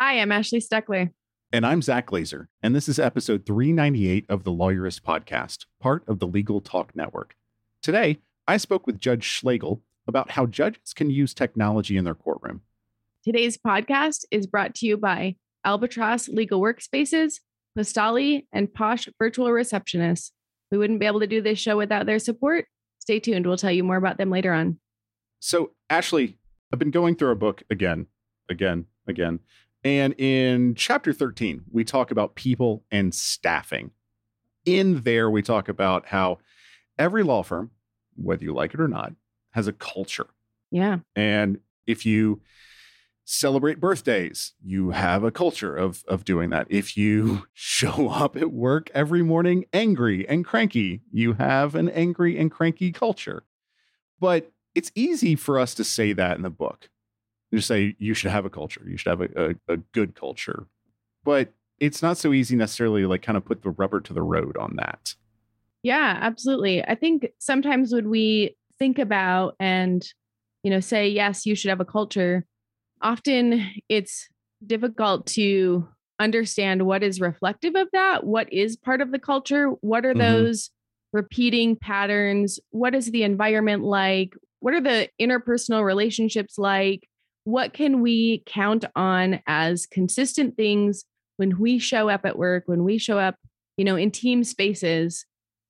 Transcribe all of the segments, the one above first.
Hi, I'm Ashley Steckler. And I'm Zach Glazer, and this is episode 398 of the Lawyerist Podcast, part of the Legal Talk Network. Today, I spoke with Judge Schlegel about how judges can use technology in their courtroom. Today's podcast is brought to you by Albatross Legal Workspaces, Postali, and Posh Virtual Receptionists. We wouldn't be able to do this show without their support. Stay tuned. We'll tell you more about them later on. So, Ashley, I've been going through a book again, again, again. And in chapter 13, we talk about people and staffing. In there, we talk about how every law firm, whether you like it or not, has a culture. Yeah. And if you celebrate birthdays, you have a culture of, of doing that. If you show up at work every morning angry and cranky, you have an angry and cranky culture. But it's easy for us to say that in the book just say you should have a culture. You should have a, a, a, good culture. But it's not so easy necessarily like kind of put the rubber to the road on that. Yeah absolutely. I think sometimes when we think about and you know say yes you should have a culture often it's difficult to understand what is reflective of that what is part of the culture what are mm-hmm. those repeating patterns what is the environment like what are the interpersonal relationships like what can we count on as consistent things when we show up at work, when we show up, you know, in team spaces?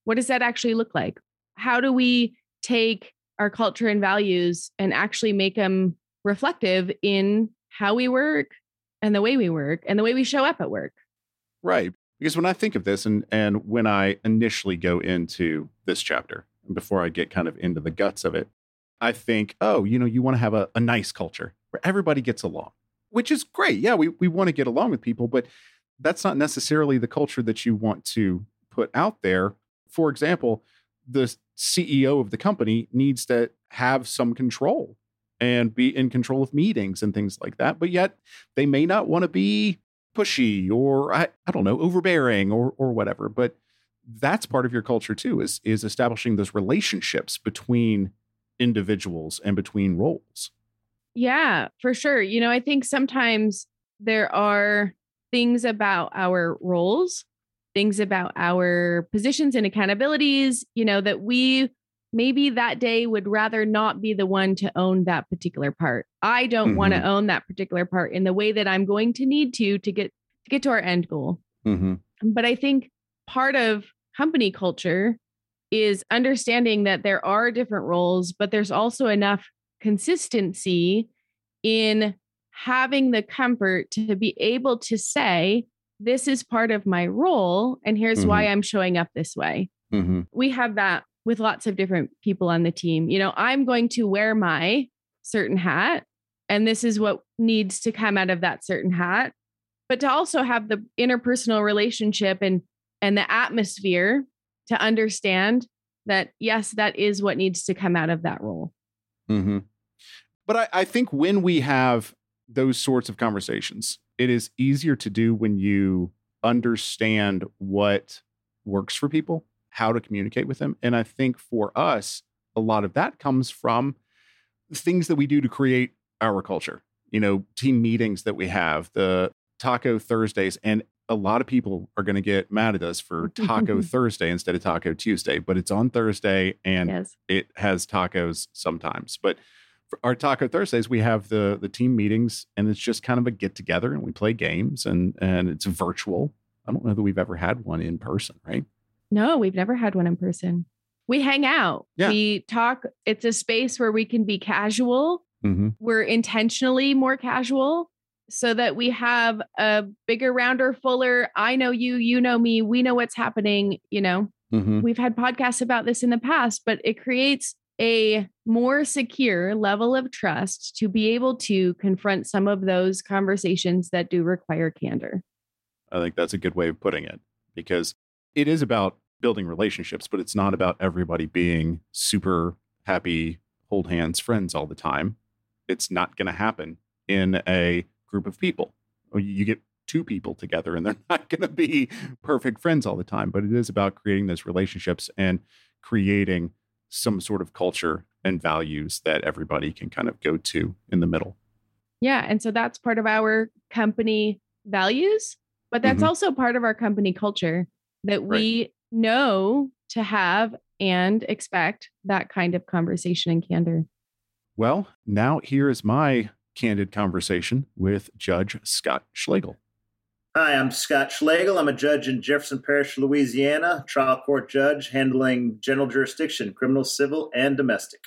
What does that actually look like? How do we take our culture and values and actually make them reflective in how we work and the way we work and the way we show up at work? Right. Because when I think of this and and when I initially go into this chapter, before I get kind of into the guts of it, I think, oh, you know, you want to have a, a nice culture where everybody gets along, which is great. Yeah, we, we want to get along with people, but that's not necessarily the culture that you want to put out there. For example, the CEO of the company needs to have some control and be in control of meetings and things like that. But yet they may not want to be pushy or I, I don't know, overbearing or or whatever. But that's part of your culture too, is is establishing those relationships between individuals and between roles. Yeah, for sure. You know, I think sometimes there are things about our roles, things about our positions and accountabilities, you know, that we maybe that day would rather not be the one to own that particular part. I don't mm-hmm. want to own that particular part in the way that I'm going to need to to get to get to our end goal. Mm-hmm. But I think part of company culture is understanding that there are different roles, but there's also enough consistency in having the comfort to be able to say, this is part of my role, and here's mm-hmm. why I'm showing up this way. Mm-hmm. We have that with lots of different people on the team. You know, I'm going to wear my certain hat, and this is what needs to come out of that certain hat. But to also have the interpersonal relationship and and the atmosphere to understand that yes, that is what needs to come out of that role. Mm-hmm. But I, I think when we have those sorts of conversations, it is easier to do when you understand what works for people, how to communicate with them. And I think for us, a lot of that comes from things that we do to create our culture. You know, team meetings that we have, the Taco Thursdays, and a lot of people are going to get mad at us for Taco Thursday instead of Taco Tuesday, but it's on Thursday and yes. it has tacos sometimes. But for our Taco Thursdays, we have the the team meetings and it's just kind of a get together and we play games and and it's virtual. I don't know that we've ever had one in person, right? No, we've never had one in person. We hang out. Yeah. We talk. It's a space where we can be casual. Mm-hmm. We're intentionally more casual so that we have a bigger, rounder, fuller, I know you, you know me, we know what's happening. You know, mm-hmm. we've had podcasts about this in the past, but it creates a more secure level of trust to be able to confront some of those conversations that do require candor. I think that's a good way of putting it because it is about building relationships, but it's not about everybody being super happy, hold hands friends all the time. It's not going to happen in a group of people. You get two people together and they're not going to be perfect friends all the time, but it is about creating those relationships and creating some sort of culture and values that everybody can kind of go to in the middle. Yeah. And so that's part of our company values, but that's mm-hmm. also part of our company culture that we right. know to have and expect that kind of conversation and candor. Well, now here is my candid conversation with Judge Scott Schlegel. Hi, I'm Scott Schlegel. I'm a judge in Jefferson Parish, Louisiana, trial court judge handling general jurisdiction, criminal, civil, and domestic.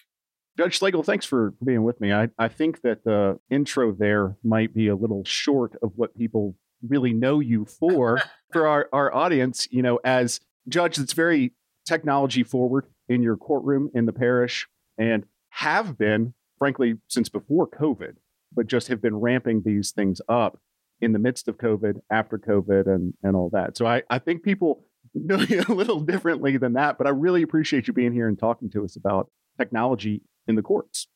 Judge Schlegel, thanks for being with me. I, I think that the intro there might be a little short of what people really know you for. for our, our audience, you know, as judge that's very technology forward in your courtroom in the parish and have been, frankly, since before COVID, but just have been ramping these things up in the midst of COVID, after COVID, and and all that. So I, I think people know you a little differently than that, but I really appreciate you being here and talking to us about technology in the courts.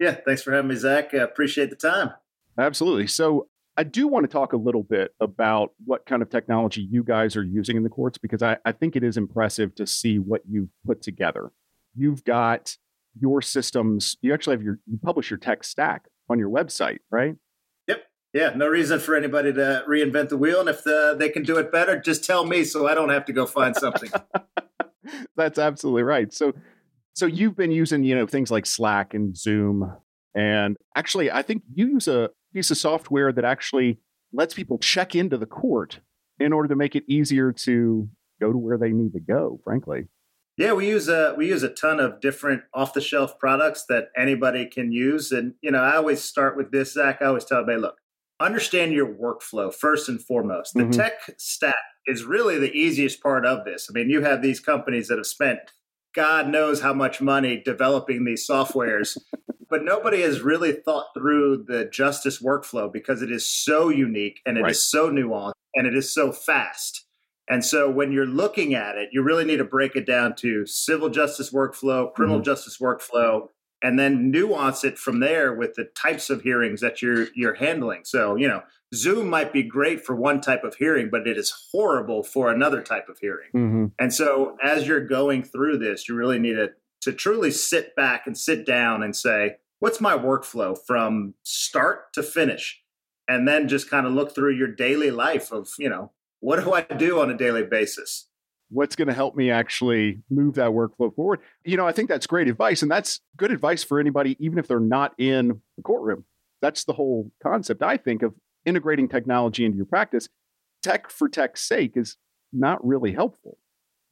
Yeah, thanks for having me, Zach. I appreciate the time. Absolutely. So I do want to talk a little bit about what kind of technology you guys are using in the courts because I, I think it is impressive to see what you've put together. You've got your systems, you actually have your you publish your tech stack on your website, right? Yep. Yeah, no reason for anybody to reinvent the wheel. And if the, they can do it better, just tell me so I don't have to go find something. That's absolutely right. So, so you've been using, you know, things like Slack and Zoom. And actually, I think you use a piece of software that actually lets people check into the court in order to make it easier to go to where they need to go, frankly. Yeah, we use a we use a ton of different off the shelf products that anybody can use, and you know I always start with this, Zach. I always tell everybody, look, understand your workflow first and foremost. The mm-hmm. tech stack is really the easiest part of this. I mean, you have these companies that have spent God knows how much money developing these softwares, but nobody has really thought through the justice workflow because it is so unique and it right. is so nuanced and it is so fast. And so when you're looking at it, you really need to break it down to civil justice workflow, criminal mm-hmm. justice workflow, and then nuance it from there with the types of hearings that you're you're handling. So, you know, Zoom might be great for one type of hearing, but it is horrible for another type of hearing. Mm-hmm. And so, as you're going through this, you really need to to truly sit back and sit down and say, what's my workflow from start to finish? And then just kind of look through your daily life of, you know, what do I do on a daily basis? what's going to help me actually move that workflow forward? You know i think that's great advice and that's good advice for anybody even if they're not in the courtroom. That's the whole concept i think of integrating technology into your practice. Tech for tech's sake is not really helpful.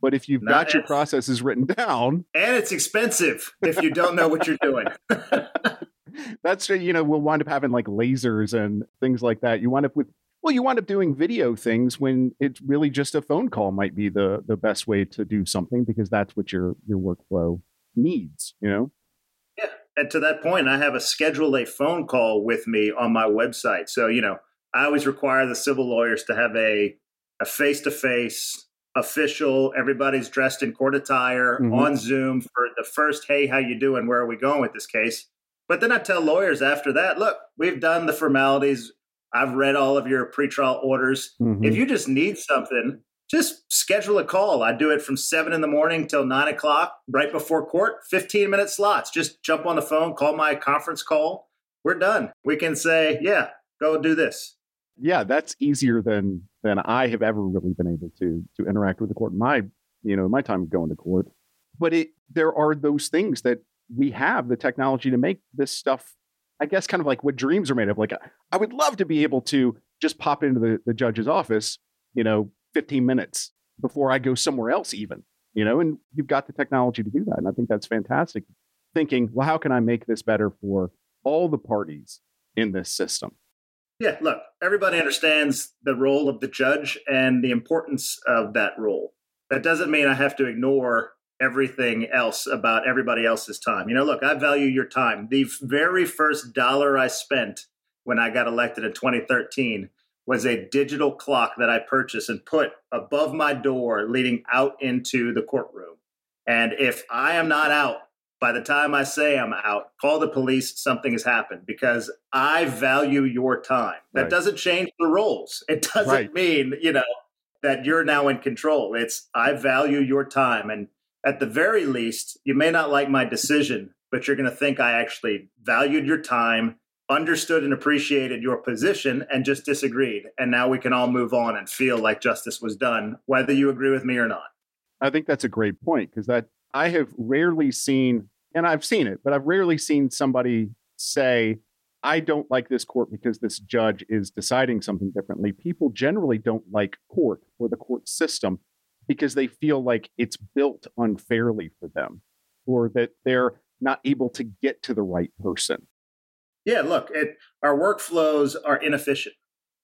But if you've not got your processes written down and it's expensive if you don't know what you're doing. That's you know we'll wind up having like lasers and things like that. You wind up with well, you wind up doing video things when it's really just a phone call might be the the best way to do something because that's what your your workflow needs, you know? Yeah. And to that point, I have a schedule a phone call with me on my website. So, you know, I always require the civil lawyers to have a a face-to-face official everybody's dressed in court attire mm-hmm. on zoom for the first hey how you doing where are we going with this case but then i tell lawyers after that look we've done the formalities I've read all of your pretrial orders. Mm-hmm. If you just need something, just schedule a call. I do it from seven in the morning till nine o'clock, right before court, 15 minute slots. Just jump on the phone, call my conference call. We're done. We can say, yeah, go do this. Yeah, that's easier than than I have ever really been able to to interact with the court. My, you know, my time going to court. But it there are those things that we have the technology to make this stuff I guess kind of like what dreams are made of. Like I would love to be able to just pop into the, the judge's office, you know, 15 minutes before I go somewhere else, even, you know, and you've got the technology to do that. And I think that's fantastic. Thinking, well, how can I make this better for all the parties in this system? Yeah, look, everybody understands the role of the judge and the importance of that role. That doesn't mean I have to ignore everything else about everybody else's time. You know, look, I value your time. The very first dollar I spent when I got elected in 2013 was a digital clock that I purchased and put above my door leading out into the courtroom. And if I am not out by the time I say I'm out, call the police, something has happened because I value your time. That right. doesn't change the roles. It doesn't right. mean, you know, that you're now in control. It's I value your time. And at the very least, you may not like my decision, but you're going to think I actually valued your time understood and appreciated your position and just disagreed. And now we can all move on and feel like justice was done, whether you agree with me or not. I think that's a great point because that I have rarely seen, and I've seen it, but I've rarely seen somebody say, I don't like this court because this judge is deciding something differently. People generally don't like court or the court system because they feel like it's built unfairly for them or that they're not able to get to the right person yeah, look, it, our workflows are inefficient.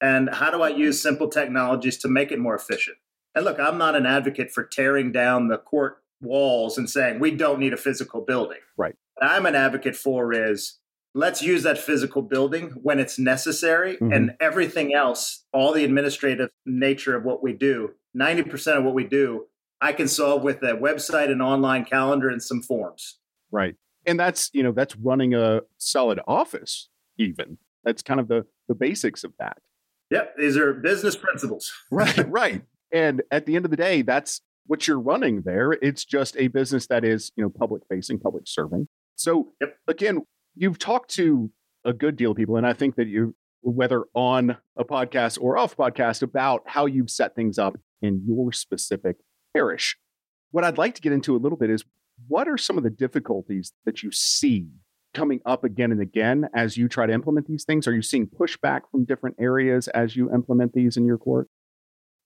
And how do I use simple technologies to make it more efficient? And look, I'm not an advocate for tearing down the court walls and saying we don't need a physical building. Right. What I'm an advocate for is let's use that physical building when it's necessary mm-hmm. and everything else, all the administrative nature of what we do, 90% of what we do, I can solve with a website, an online calendar, and some forms. Right. And that's you know that's running a solid office even. That's kind of the the basics of that. Yep these are business principles. Right right. And at the end of the day that's what you're running there. It's just a business that is you know public facing public serving. So yep. again you've talked to a good deal of people and i think that you whether on a podcast or off podcast about how you've set things up in your specific parish what i'd like to get into a little bit is what are some of the difficulties that you see coming up again and again as you try to implement these things? Are you seeing pushback from different areas as you implement these in your court?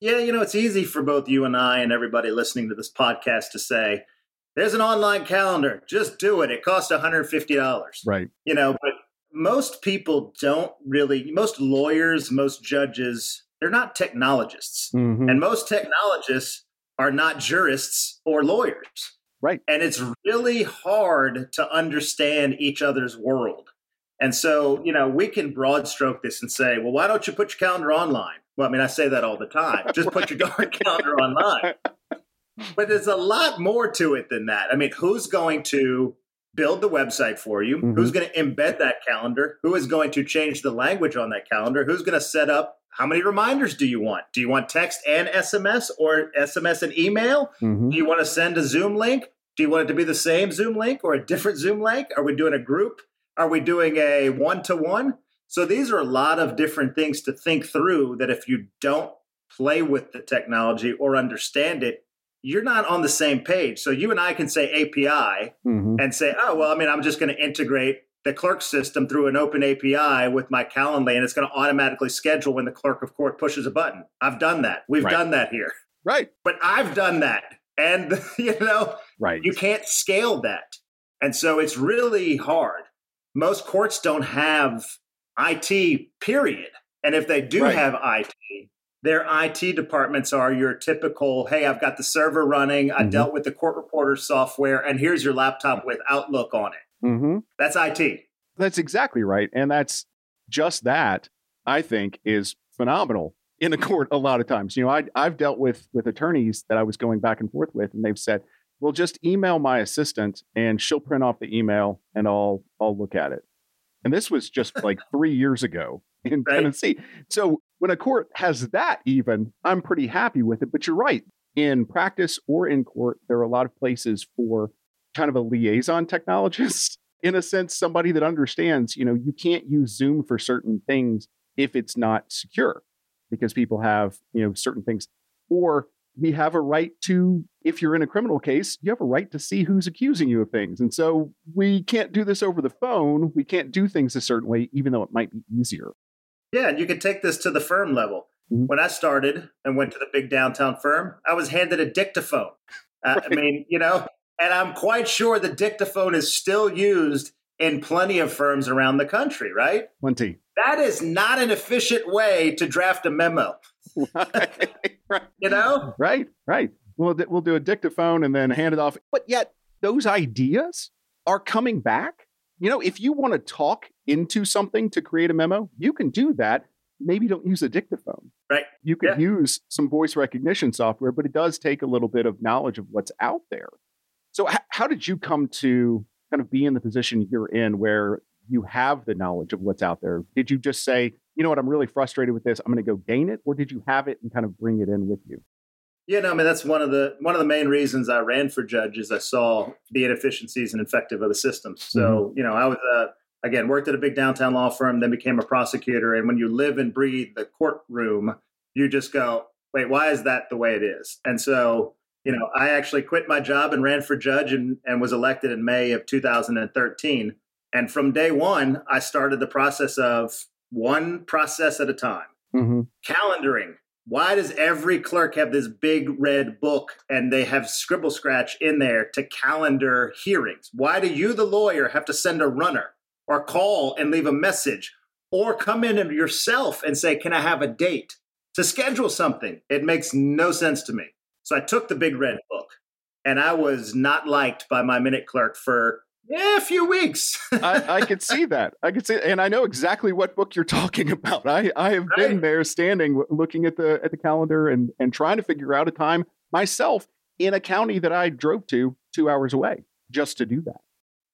Yeah, you know, it's easy for both you and I and everybody listening to this podcast to say, there's an online calendar, just do it. It costs $150. Right. You know, but most people don't really, most lawyers, most judges, they're not technologists. Mm-hmm. And most technologists are not jurists or lawyers. Right. And it's really hard to understand each other's world. And so, you know, we can broad stroke this and say, well, why don't you put your calendar online? Well, I mean, I say that all the time. Just right. put your calendar online. But there's a lot more to it than that. I mean, who's going to build the website for you? Mm-hmm. Who's going to embed that calendar? Who is going to change the language on that calendar? Who's going to set up how many reminders do you want? Do you want text and SMS or SMS and email? Mm-hmm. Do you want to send a Zoom link? Do you want it to be the same Zoom link or a different Zoom link? Are we doing a group? Are we doing a one to one? So these are a lot of different things to think through that if you don't play with the technology or understand it, you're not on the same page. So you and I can say API mm-hmm. and say, oh, well, I mean, I'm just going to integrate the clerk system through an open API with my Calendly, and it's going to automatically schedule when the clerk of court pushes a button. I've done that. We've right. done that here. Right. But I've done that. And, you know, right. you can't scale that. And so it's really hard. Most courts don't have IT, period. And if they do right. have IT, their IT departments are your typical, hey, I've got the server running, I mm-hmm. dealt with the court reporter software, and here's your laptop with Outlook on it. Mm-hmm. That's IT. That's exactly right. And that's just that, I think, is phenomenal in a court a lot of times. You know, I, I've dealt with with attorneys that I was going back and forth with, and they've said, "Well, just email my assistant, and she'll print off the email, and I'll I'll look at it." And this was just like three years ago in right. Tennessee. So when a court has that, even I'm pretty happy with it. But you're right. In practice or in court, there are a lot of places for kind of a liaison technologist in a sense somebody that understands you know you can't use zoom for certain things if it's not secure because people have you know certain things. Or we have a right to if you're in a criminal case you have a right to see who's accusing you of things. And so we can't do this over the phone. We can't do things a certain way even though it might be easier. Yeah and you can take this to the firm level. Mm-hmm. when i started and went to the big downtown firm i was handed a dictaphone. Uh, right. i mean you know and I'm quite sure the dictaphone is still used in plenty of firms around the country, right? Plenty. That is not an efficient way to draft a memo. right, right. You know? Right, right. we'll we'll do a dictaphone and then hand it off. But yet those ideas are coming back. You know, if you want to talk into something to create a memo, you can do that. Maybe don't use a dictaphone. Right. You could yeah. use some voice recognition software, but it does take a little bit of knowledge of what's out there. So, h- how did you come to kind of be in the position you're in where you have the knowledge of what's out there? Did you just say, you know what, I'm really frustrated with this. I'm going to go gain it, or did you have it and kind of bring it in with you? Yeah, no, I mean that's one of the one of the main reasons I ran for judge is I saw the inefficiencies and effective of the system. So mm-hmm. you know, I was uh, again worked at a big downtown law firm, then became a prosecutor, and when you live and breathe the courtroom, you just go, wait, why is that the way it is? And so you know, I actually quit my job and ran for judge and, and was elected in May of 2013. And from day one, I started the process of one process at a time. Mm-hmm. Calendaring. Why does every clerk have this big red book and they have scribble scratch in there to calendar hearings? Why do you, the lawyer, have to send a runner or call and leave a message or come in yourself and say, Can I have a date to schedule something? It makes no sense to me. So I took the big red book and I was not liked by my minute clerk for yeah, a few weeks. I, I could see that. I could see, and I know exactly what book you're talking about. I, I have right. been there, standing, looking at the at the calendar, and and trying to figure out a time myself in a county that I drove to two hours away just to do that.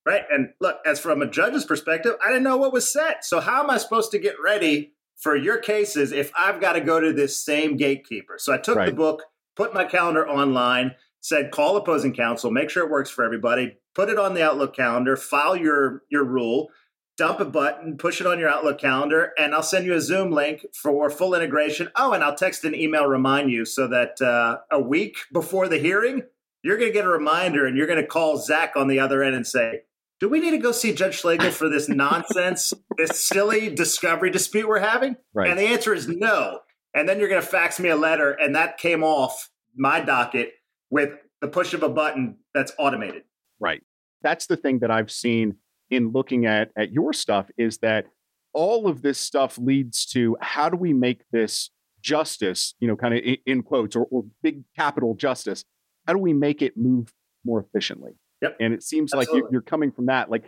Right, and look, as from a judge's perspective, I didn't know what was set. So how am I supposed to get ready for your cases if I've got to go to this same gatekeeper? So I took right. the book, put my calendar online said call opposing counsel, make sure it works for everybody, put it on the Outlook calendar, file your your rule, dump a button, push it on your Outlook calendar, and I'll send you a Zoom link for full integration. Oh, and I'll text an email remind you so that uh, a week before the hearing, you're going to get a reminder and you're going to call Zach on the other end and say, do we need to go see Judge Schlegel for this nonsense, this silly discovery dispute we're having? Right. And the answer is no. And then you're going to fax me a letter, and that came off my docket with the push of a button that's automated. Right. That's the thing that I've seen in looking at at your stuff is that all of this stuff leads to how do we make this justice, you know, kind of in, in quotes or, or, big capital justice, how do we make it move more efficiently? Yep. And it seems Absolutely. like you're, you're coming from that. Like,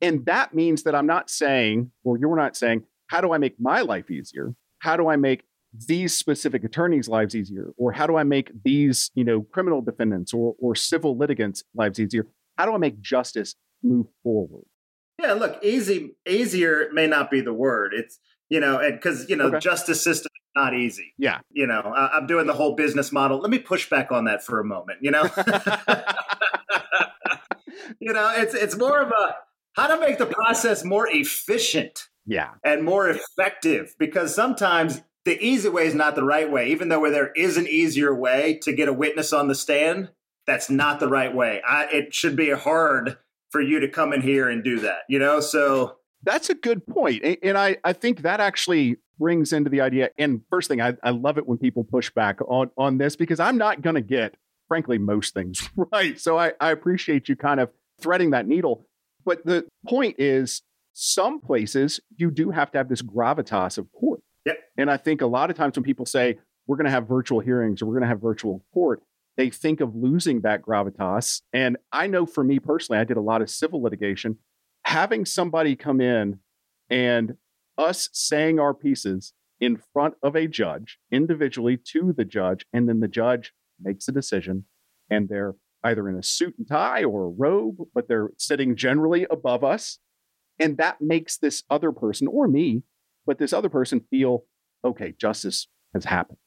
and that means that I'm not saying, or you're not saying, how do I make my life easier? How do I make these specific attorneys' lives easier? Or how do I make these, you know, criminal defendants or, or civil litigants' lives easier? How do I make justice move forward? Yeah, look, easy, easier may not be the word. It's, you know, because, you know, okay. justice system is not easy. Yeah. You know, I, I'm doing the whole business model. Let me push back on that for a moment, you know? you know, it's, it's more of a, how to make the process more efficient yeah and more effective because sometimes the easy way is not the right way. Even though where there is an easier way to get a witness on the stand, that's not the right way. I, it should be hard for you to come in here and do that, you know? So that's a good point. And I, I think that actually brings into the idea. And first thing, I, I love it when people push back on, on this because I'm not going to get, frankly, most things right. So I, I appreciate you kind of threading that needle. But the point is, some places you do have to have this gravitas of court Yep. And I think a lot of times when people say we're going to have virtual hearings or we're going to have virtual court, they think of losing that gravitas. And I know for me personally, I did a lot of civil litigation. Having somebody come in and us saying our pieces in front of a judge individually to the judge, and then the judge makes a decision and they're either in a suit and tie or a robe, but they're sitting generally above us. And that makes this other person or me but this other person feel, okay, justice has happened.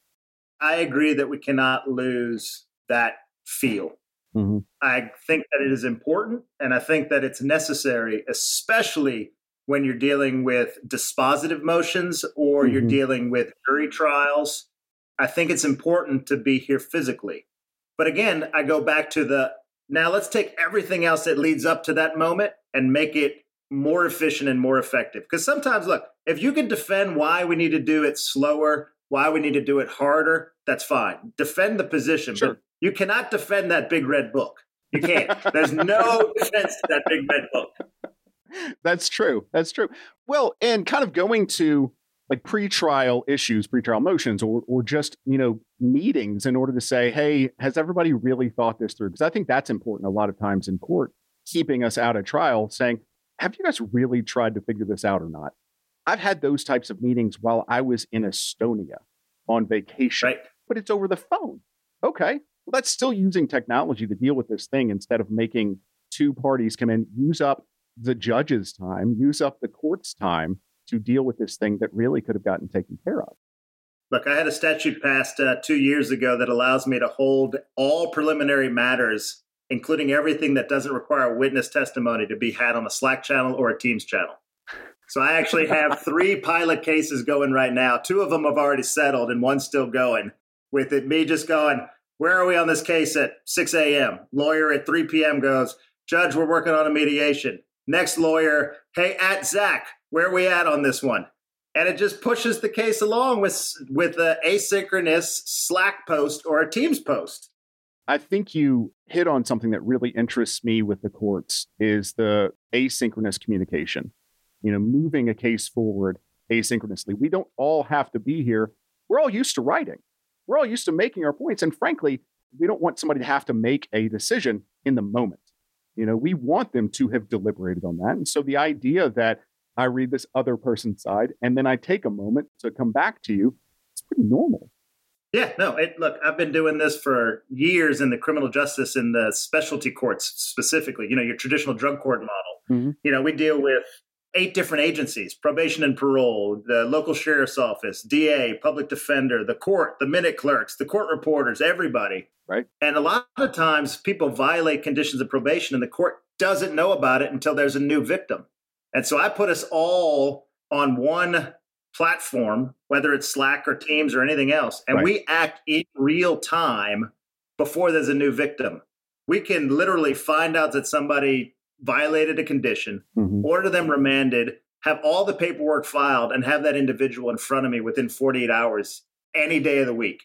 I agree that we cannot lose that feel. Mm-hmm. I think that it is important and I think that it's necessary, especially when you're dealing with dispositive motions or mm-hmm. you're dealing with jury trials. I think it's important to be here physically. But again, I go back to the now let's take everything else that leads up to that moment and make it more efficient and more effective. Because sometimes, look, if you can defend why we need to do it slower, why we need to do it harder, that's fine. Defend the position, sure. but you cannot defend that big red book. You can't. There's no defense to that big red book. That's true. That's true. Well, and kind of going to like pre-trial issues, pre-trial motions, or or just you know meetings in order to say, hey, has everybody really thought this through? Because I think that's important a lot of times in court, keeping us out of trial, saying, have you guys really tried to figure this out or not? I've had those types of meetings while I was in Estonia on vacation, Right. but it's over the phone. Okay, well that's still using technology to deal with this thing instead of making two parties come in, use up the judge's time, use up the court's time to deal with this thing that really could have gotten taken care of. Look, I had a statute passed uh, two years ago that allows me to hold all preliminary matters, including everything that doesn't require witness testimony, to be had on a Slack channel or a Teams channel. So I actually have three pilot cases going right now. Two of them have already settled, and one's still going. With it, me just going, where are we on this case at 6 a.m.? Lawyer at 3 p.m. goes, Judge, we're working on a mediation. Next lawyer, hey, at Zach, where are we at on this one? And it just pushes the case along with with an asynchronous Slack post or a Teams post. I think you hit on something that really interests me with the courts is the asynchronous communication. You know, moving a case forward asynchronously. We don't all have to be here. We're all used to writing. We're all used to making our points and frankly, we don't want somebody to have to make a decision in the moment. You know, we want them to have deliberated on that. And so the idea that I read this other person's side and then I take a moment to come back to you, it's pretty normal. Yeah, no, it, look, I've been doing this for years in the criminal justice in the specialty courts specifically, you know, your traditional drug court model. Mhm. You know, we deal with eight different agencies probation and parole, the local sheriff's office, DA, public defender, the court, the minute clerks, the court reporters, everybody. Right. And a lot of times people violate conditions of probation and the court doesn't know about it until there's a new victim. And so I put us all on one platform, whether it's Slack or Teams or anything else, and Right. we act in real time before there's a new victim. We can literally find out that somebody violated a condition, Mhm. order them remanded, have all the paperwork filed, and have that individual in front of me within 48 hours any day of the week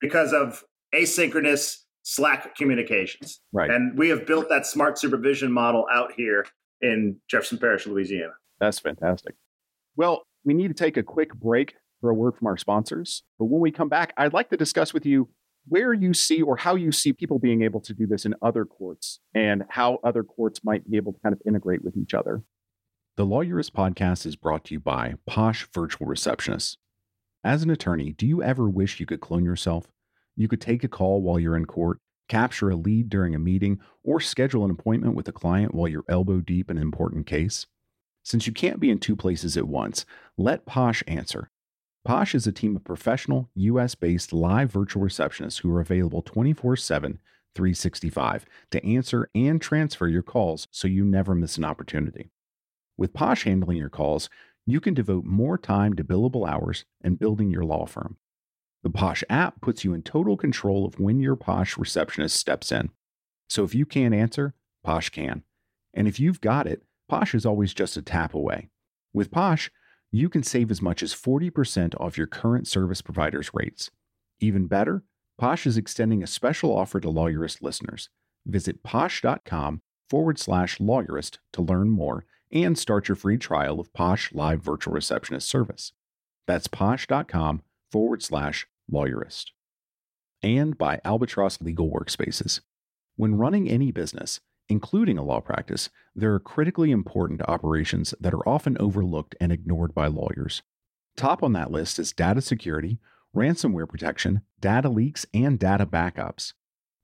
because of asynchronous Slack communications. Right. And we have built that smart supervision model out here in Jefferson Parish, Louisiana. That's fantastic. Well, we need to take a quick break for a word from our sponsors. But when we come back, I'd like to discuss with you where you see or how you see people being able to do this in other courts and how other courts might be able to kind of integrate with each other. The Lawyerist podcast is brought to you by Posh Virtual Receptionists. As an attorney, do you ever wish you could clone yourself? You could take a call while you're in court, capture a lead during a meeting, or schedule an appointment with a client while you're elbow deep in an important case? Since you can't be in two places at once, let Posh answer. Posh is a team of professional, US based live virtual receptionists who are available 24 7, 365 to answer and transfer your calls so you never miss an opportunity. With Posh handling your calls, you can devote more time to billable hours and building your law firm. The Posh app puts you in total control of when your Posh receptionist steps in. So if you can't answer, Posh can. And if you've got it, Posh is always just a tap away. With Posh, you can save as much as 40% off your current service provider's rates. Even better, Posh is extending a special offer to Lawyerist listeners. Visit posh.com forward slash lawyerist to learn more and start your free trial of Posh Live Virtual Receptionist service. That's posh.com forward slash lawyerist. And by Albatross Legal Workspaces. When running any business, including a law practice, there are critically important operations that are often overlooked and ignored by lawyers. Top on that list is data security, ransomware protection, data leaks, and data backups.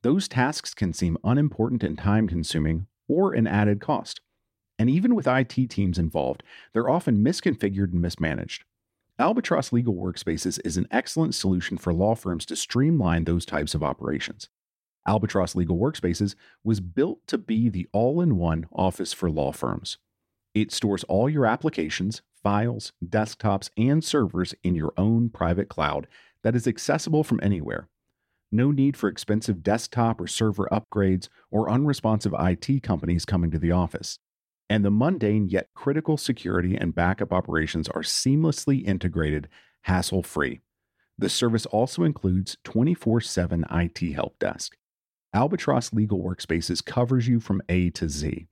Those tasks can seem unimportant and time consuming or an added cost. And even with IT teams involved, they're often misconfigured and mismanaged. Albatross Legal Workspaces is an excellent solution for law firms to streamline those types of operations. Albatross Legal Workspaces was built to be the all in one office for law firms. It stores all your applications, files, desktops, and servers in your own private cloud that is accessible from anywhere. No need for expensive desktop or server upgrades or unresponsive IT companies coming to the office. And the mundane yet critical security and backup operations are seamlessly integrated, hassle free. The service also includes 24 7 IT help desk. Albatross Legal Workspaces covers you from A to Z.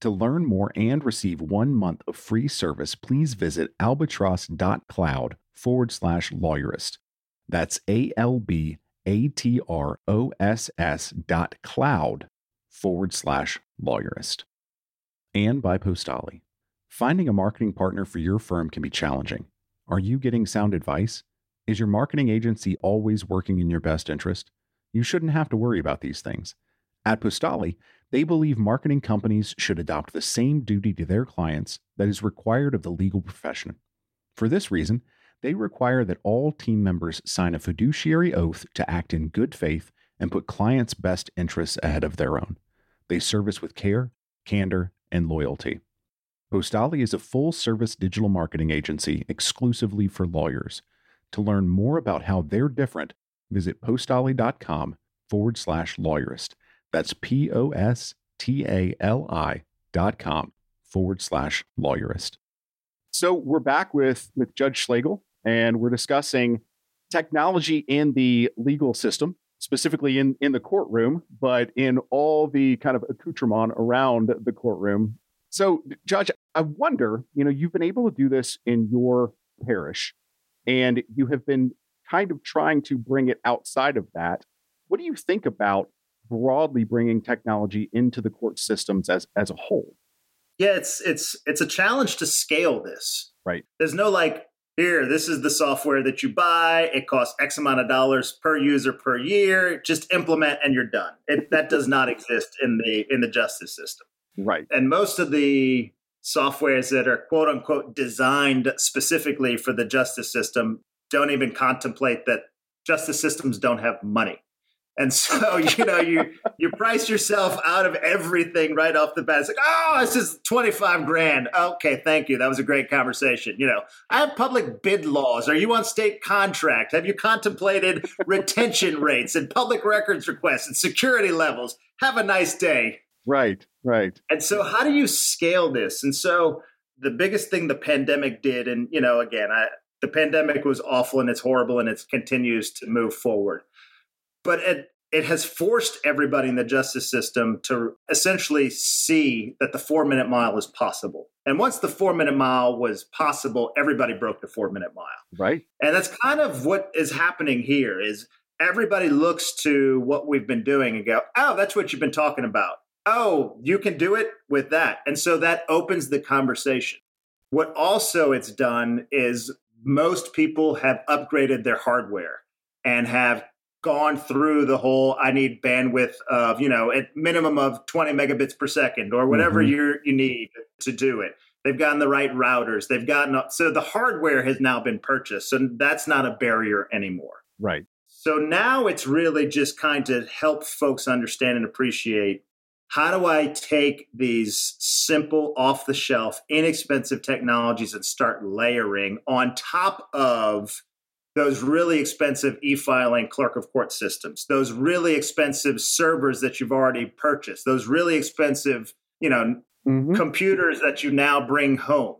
To learn more and receive one month of free service, please visit albatross.cloud forward slash lawyerist. That's A L B A T R O S S dot cloud forward slash lawyerist. And by Postali. Finding a marketing partner for your firm can be challenging. Are you getting sound advice? Is your marketing agency always working in your best interest? You shouldn't have to worry about these things. At Postali, they believe marketing companies should adopt the same duty to their clients that is required of the legal profession. For this reason, they require that all team members sign a fiduciary oath to act in good faith and put clients' best interests ahead of their own. They service with care, candor, and loyalty. Postali is a full service digital marketing agency exclusively for lawyers. To learn more about how they're different, visit postali.com forward slash lawyerist. That's P O S T A L I dot com forward slash lawyerist. So we're back with, with Judge Schlegel, and we're discussing technology in the legal system, specifically in, in the courtroom, but in all the kind of accoutrement around the courtroom. So, Judge, I wonder, you know, you've been able to do this in your parish, and you have been kind of trying to bring it outside of that. What do you think about broadly bringing technology into the court systems as as a whole. Yeah, it's it's it's a challenge to scale this. Right. There's no like here, this is the software that you buy. It costs X amount of dollars per user per year. Just implement and you're done. It, that does not exist in the in the justice system. Right. And most of the softwares that are quote unquote designed specifically for the justice system don't even contemplate that justice systems don't have money. And so, you know, you you price yourself out of everything right off the bat. It's like, oh, this is 25 grand. Okay, thank you. That was a great conversation. You know, I have public bid laws. Are you on state contract? Have you contemplated retention rates and public records requests and security levels? Have a nice day. Right, right. And so how do you scale this? And so the biggest thing the pandemic did, and you know, again, I the pandemic was awful and it's horrible and it continues to move forward but it it has forced everybody in the justice system to essentially see that the four minute mile is possible. And once the four minute mile was possible, everybody broke the four minute mile. Right. And that's kind of what is happening here is everybody looks to what we've been doing and go, oh, that's what you've been talking about. Oh, you can do it with that. And so that opens the conversation. What also it's done is most people have upgraded their hardware and have gone through the whole I need bandwidth of, you know, at minimum of 20 megabits per second or whatever mm-hmm. you you need to do it. They've gotten the right routers. They've gotten so the hardware has now been purchased. So that's not a barrier anymore. Right. So now it's really just kind of help folks understand and appreciate how do I take these simple, off the shelf, inexpensive technologies and start layering on top of those really expensive e-filing clerk of court systems, those really expensive servers that you've already purchased, those really expensive, you know, mm-hmm. computers that you now bring home.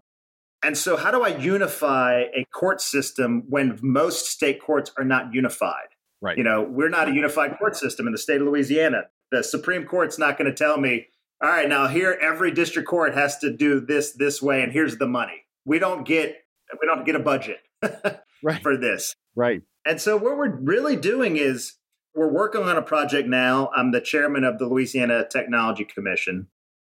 And so how do I unify a court system when most state courts are not unified? Right. You know, we're not a unified court system in the state of Louisiana. The Supreme Court's not going to tell me, all right, now here every district court has to do this this way and here's the money. We don't get we don't get a budget. right. for this. Right. And so what we're really doing is we're working on a project now. I'm the chairman of the Louisiana Technology Commission.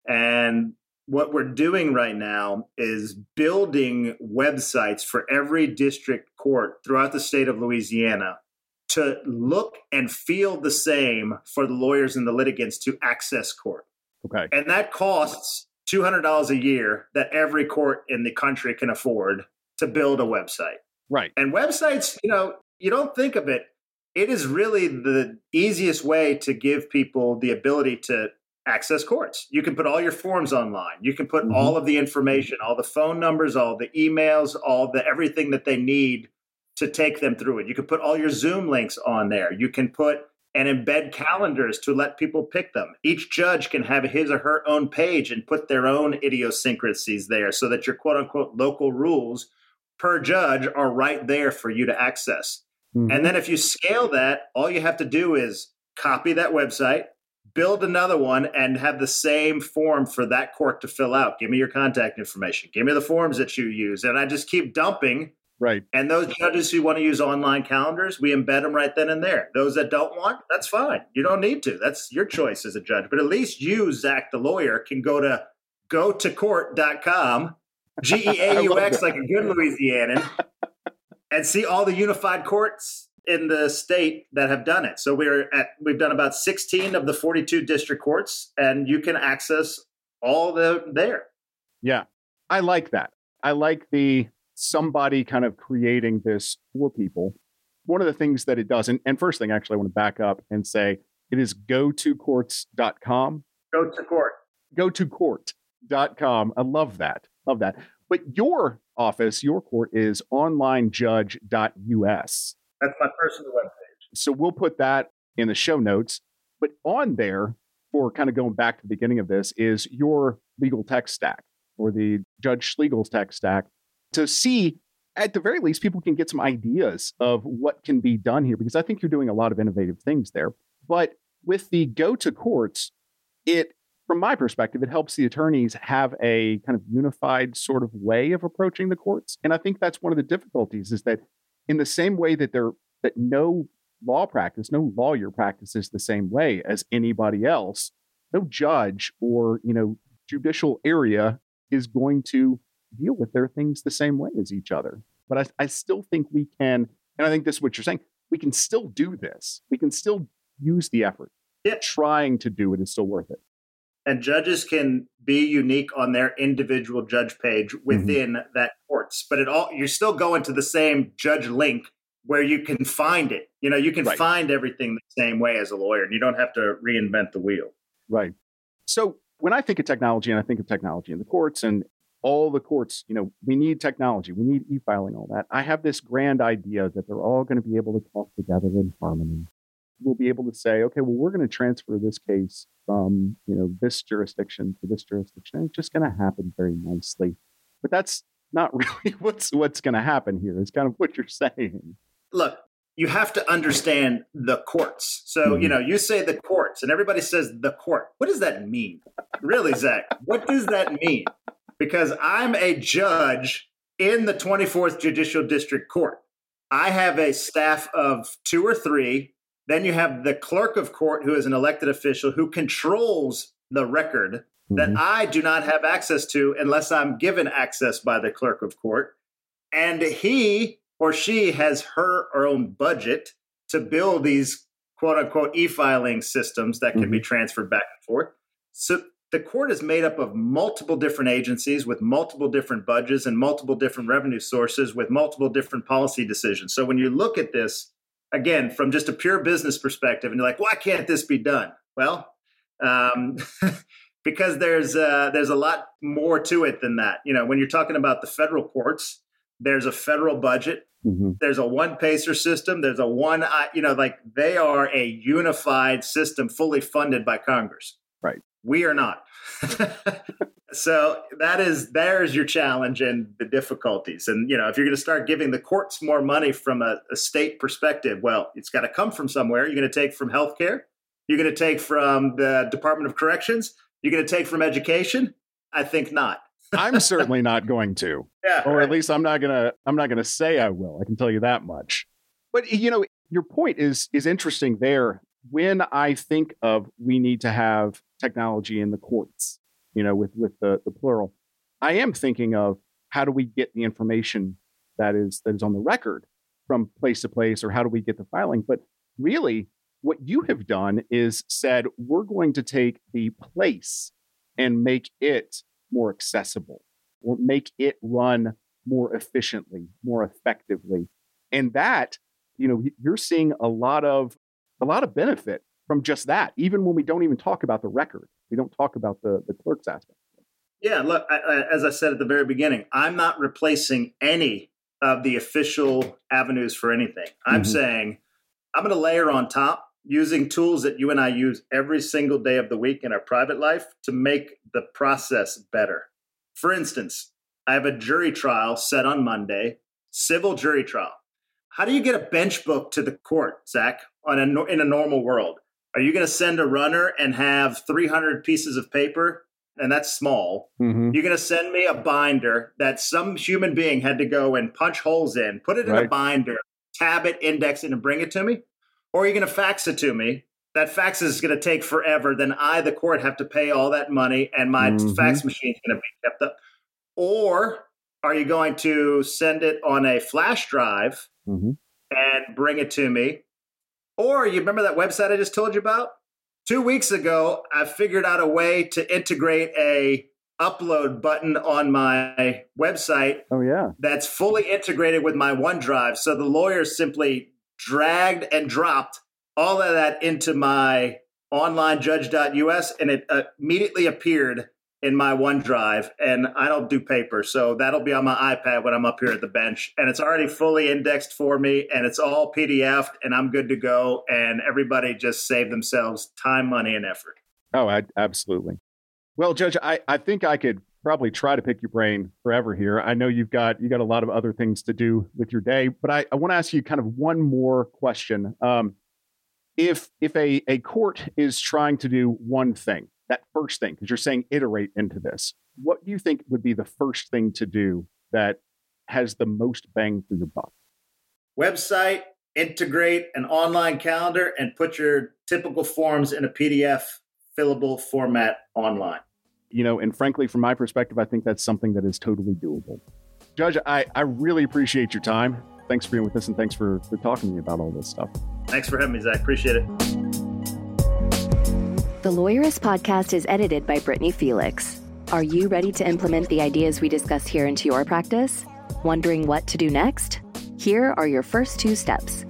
And what we're doing right now is building websites for every district court throughout the state of Louisiana to look and feel the same for the lawyers and the litigants to access court. Okay. And that costs $200 a year that every court in the country can afford to build a website. Right. And websites, you know, you don't think of it. It is really the easiest way to give people the ability to access courts. You can put all your forms online. You can put mm-hmm. all of the information, all the phone numbers, all the emails, all the everything that they need to take them through it. You can put all your Zoom links on there. You can put and embed calendars to let people pick them. Each judge can have his or her own page and put their own idiosyncrasies there so that your quote unquote local rules per judge are right there for you to access. Mm-hmm. And then if you scale that, all you have to do is copy that website, build another one and have the same form for that court to fill out. Give me your contact information. Give me the forms that you use. And I just keep dumping. Right. And those judges who want to use online calendars, we embed them right then and there. Those that don't want, that's fine. You don't need to. That's your choice as a judge. But at least you, Zach the lawyer, can go to go to court.com, G E A U X, like a good Louisianan, and see all the unified courts in the state that have done it. So we're at we've done about 16 of the 42 district courts and you can access all the there. Yeah. I like that. I like the somebody kind of creating this for people. One of the things that it does, and, and first thing actually I want to back up and say it is go to courts.com. Go to court. Go to court.com. I love that. Love that. But your office, your court is onlinejudge.us. That's my personal webpage. So we'll put that in the show notes. But on there, for kind of going back to the beginning of this, is your legal tech stack or the Judge Schlegel's tech stack to see, at the very least, people can get some ideas of what can be done here because I think you're doing a lot of innovative things there. But with the go to courts, it, from my perspective, it helps the attorneys have a kind of unified sort of way of approaching the courts. And I think that's one of the difficulties is that in the same way that there that no law practice, no lawyer practices the same way as anybody else, no judge or you know judicial area is going to deal with their things the same way as each other. But I, I still think we can, and I think this is what you're saying, we can still do this. We can still use the effort. Yeah. Trying to do it is still worth it. And judges can be unique on their individual judge page within mm-hmm. that courts, but it all you're still going to the same judge link where you can find it. You know, you can right. find everything the same way as a lawyer, and you don't have to reinvent the wheel. Right. So when I think of technology, and I think of technology in the courts, and all the courts, you know, we need technology, we need e-filing, all that. I have this grand idea that they're all going to be able to talk together in harmony. We'll be able to say, okay, well, we're going to transfer this case from you know this jurisdiction to this jurisdiction. And it's just going to happen very nicely. But that's not really what's what's going to happen here. It's kind of what you're saying. Look, you have to understand the courts. So mm-hmm. you know, you say the courts, and everybody says the court. What does that mean, really, Zach? what does that mean? Because I'm a judge in the 24th Judicial District Court. I have a staff of two or three then you have the clerk of court, who is an elected official who controls the record mm-hmm. that I do not have access to unless I'm given access by the clerk of court. And he or she has her own budget to build these quote unquote e filing systems that can mm-hmm. be transferred back and forth. So the court is made up of multiple different agencies with multiple different budgets and multiple different revenue sources with multiple different policy decisions. So when you look at this, again, from just a pure business perspective, and you're like, why can't this be done? Well, um, because there's uh, there's a lot more to it than that. You know, when you're talking about the federal courts, there's a federal budget. Mm-hmm. There's a one PACER system. There's a one, you know, like they are a unified system fully funded by Congress. Right. We are not. so that is there's your challenge and the difficulties. And you know if you're going to start giving the courts more money from a, a state perspective well it's got to come from somewhere. You're going to take from healthcare. You're going to take from the department of corrections. You're going to take from education. I think not. I'm certainly not going to. Yeah, or right. at least i'm not going to i'm not going to say i will. I can tell you that much. But you know your point is is interesting there when i think of we need to have technology in the courts you know, with with the, the plural. I am thinking of how do we get the information that is that is on the record from place to place, or how do we get the filing? But really, what you have done is said we're going to take the place and make it more accessible, or make it run more efficiently, more effectively, and that you know you're seeing a lot of a lot of benefit from just that, even when we don't even talk about the record. We don't talk about the, the clerk's aspect. Yeah, look, I, I, as I said at the very beginning, I'm not replacing any of the official avenues for anything. I'm mm-hmm. saying I'm going to layer on top using tools that you and I use every single day of the week in our private life to make the process better. For instance, I have a jury trial set on Monday, civil jury trial. How do you get a bench book to the court, Zach, on a, in a normal world? Are you going to send a runner and have 300 pieces of paper? And that's small. Mhm. You're going to send me a binder that some human being had to go and punch holes in, put it in a binder, tab it, index it, and bring it to me? Or are you going to fax it to me? That fax is going to take forever. Then I, the court, have to pay all that money, and my Mhm. fax machine is going to be kept up. Or are you going to send it on a flash drive Mhm. and bring it to me? Or you remember that website I just told you about? Two weeks ago, I figured out a way to integrate a upload button on my website Oh yeah. that's fully integrated with my OneDrive. So the lawyers simply dragged and dropped all of that into my online judge.us and it uh, immediately appeared in my OneDrive. And I don't do paper. So that'll be on my iPad when I'm up here at the bench. And it's already fully indexed for me and it's all PDF and I'm good to go. And everybody just saved themselves time, money, and effort. Oh, I, absolutely. Well, Judge, I, I think I could probably try to pick your brain forever here. I know you've got you got a lot of other things to do with your day, but I, I want to ask you kind of one more question. Um, if if a, a court is trying to do one thing, that first thing, because you're saying iterate into this, what do you think would be the first thing to do that has the most bang for your buck? website, integrate an online calendar, and put your typical forms in a PDF fillable format online. you know, and frankly, from my perspective, I think that's something that is totally doable. Judge, I, I really appreciate your time. Thanks for being with us and thanks for, for talking to me about all this stuff. Thanks for having me, Zach. Appreciate it. The Lawyerist podcast is edited by Brittany Felix. Are you ready to implement the ideas we discuss here into your practice? Wondering what to do next? Here are your first two steps.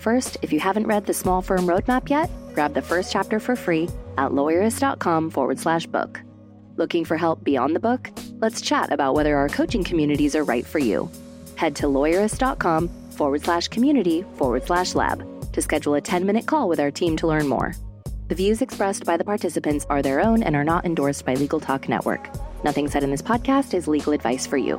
First, if you haven't read the Small Firm Roadmap yet, grab the first chapter for free at lawyerist.com forward slash book. Looking for help beyond the book? Let's chat about whether our coaching communities are right for you. Head to lawyerist.com forward slash community forward slash lab to schedule a 10 minute call with our team to learn more. The views expressed by the participants are their own and are not endorsed by Legal Talk Network. Nothing said in this podcast is legal advice for you.